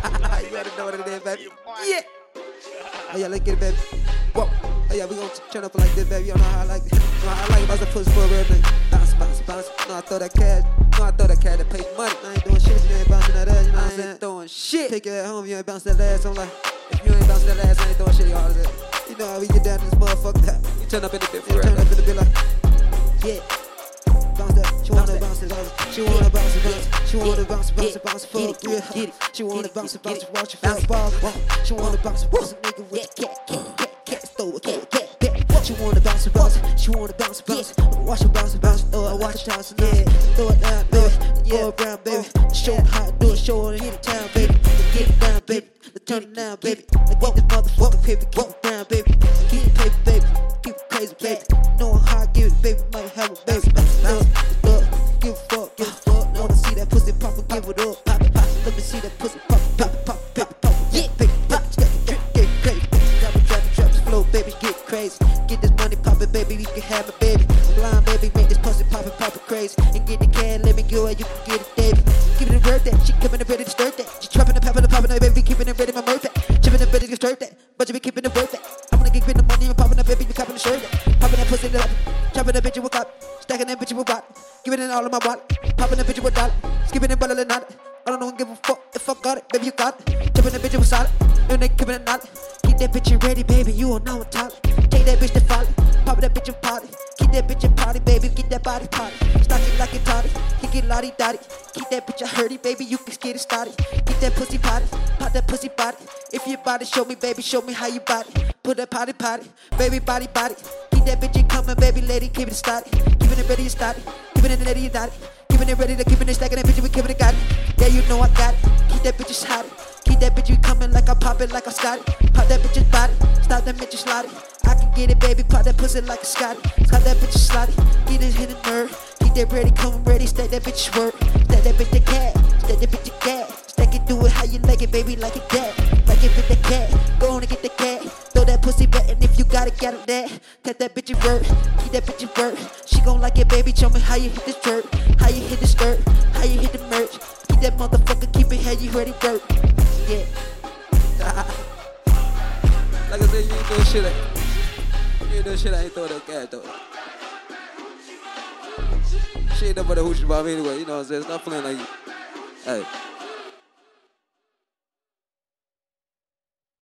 you already know what it is, baby. Yeah. Oh yeah, let's get it, baby. Whoa. Oh yeah, we gon' turn up like this, baby. You don't know how I like it. You know how I like it. About to push for a real nigga. Bounce, bounce, bounce. You know I throw that cash. You know I throw that cash that pays money. I ain't doing shit you ain't bouncing that ass. You know I'm saying? Throwing shit. Take it at home. You ain't bouncing that ass. I'm like, if you ain't bouncing that ass, I ain't throwing shit. You hard as that. You know how we get down to this motherfucker. You turn up in the bit for real. Turn up in the bit like, yeah. Bounce it, bounce. She wanna bounce it, bounce. She wanna bounce it, bounce it, bounce for real. She wanna bounce it, bounce it, watch it for ball. She wanna bounce it, bounce it, nigga with the cat, cat, cat, cat, throw it, cat, cat. She wanna bounce it, bounce. She wanna bounce it, bounce. Watch it, bounce it, bounce. Throw it, watch it, bounce it, yeah. Throw it down, baby. Throw it down, baby. Show 'em how to do it, show hit it down, baby. Get it down, baby. Let's turn it down, baby. Let's get this motherfucking paper, keep it down, baby. Keep it paper, baby. Keep it crazy, baby. Know how I give it, baby. Might have a baby. Give pop it up. Pop pop. Let me see that pussy pop, pop, pop, paper, pop. Yeah, paper, pop. Stack it, drip, get crazy. It, drop it, flow, baby. Get crazy. Get this money poppin', baby. We can have it, baby. Blind, baby. Make this pussy pop and pop it crazy. And get the can, let me go, and you can get it, baby. Give it a word that she coming and ready to stir that. She trapping and popping and popping, oh, baby. Keeping it ready, my murder. Chipping and ready to stir that. But you be keeping it worth that. I'm gonna get the money and popping up, baby. You copping the shirt. Popping that pussy up. Chopping that bitch with cop. Stacking that bitch with rock. Giving it all in my wallet. Popping that bitch with dollar. Skipping it, bottling not. I don't know, give a fuck if I got it, baby. You got it. Chopping that bitch with solid. And they giving it not. Keep that bitch ready, baby. You will know I'm talent. Take that bitch to follow. Pop that bitch and party. Keep that bitch in party, baby. Get that body party. Stock it like a toddy. Kick it lottie dotty. Keep that bitch a hurdy, baby. You can get it started. Get that pussy potty. Pop that pussy body. If your body show me, baby, show me how you body. Put that potty potty. Baby body body. Keep that bitch in coming, baby lady. Keep it started. Keeping it ready to start it. Keeping it ready to dot it. Keeping it ready to keeping it stacking that bitch. We keeping it got it. Yeah, you know I got it. Keep that bitch hot. Keep that bitch you coming like I pop it like I Scotty. Pop that bitch's body. Stop that bitch slotty. I can get it, baby. Pop that pussy like a Scotty. Stop that bitch slotty. Get it hit a nerve. Keep that ready, come ready. Stack that bitch work. Stack that bitch the cat. Stack that bitch the cat. Stack it, do it how you like it, baby, like it that. Like it with the cat. Go on and get the cat. Throw that pussy back, and if you got it, got it there. Cut that bitch work. Keep that bitch work. She gon' like it, baby. Show me how you hit this jerk. How you hit the skirt. How you hit the merch. Keep that motherfucker, keep it how you ready work. Yeah. like I said, you ain't doing shit like You ain't doing shit I ain't throwing that cat though. She ain't nobody about me anyway, you know what I'm saying? It's not playing like you. Hey.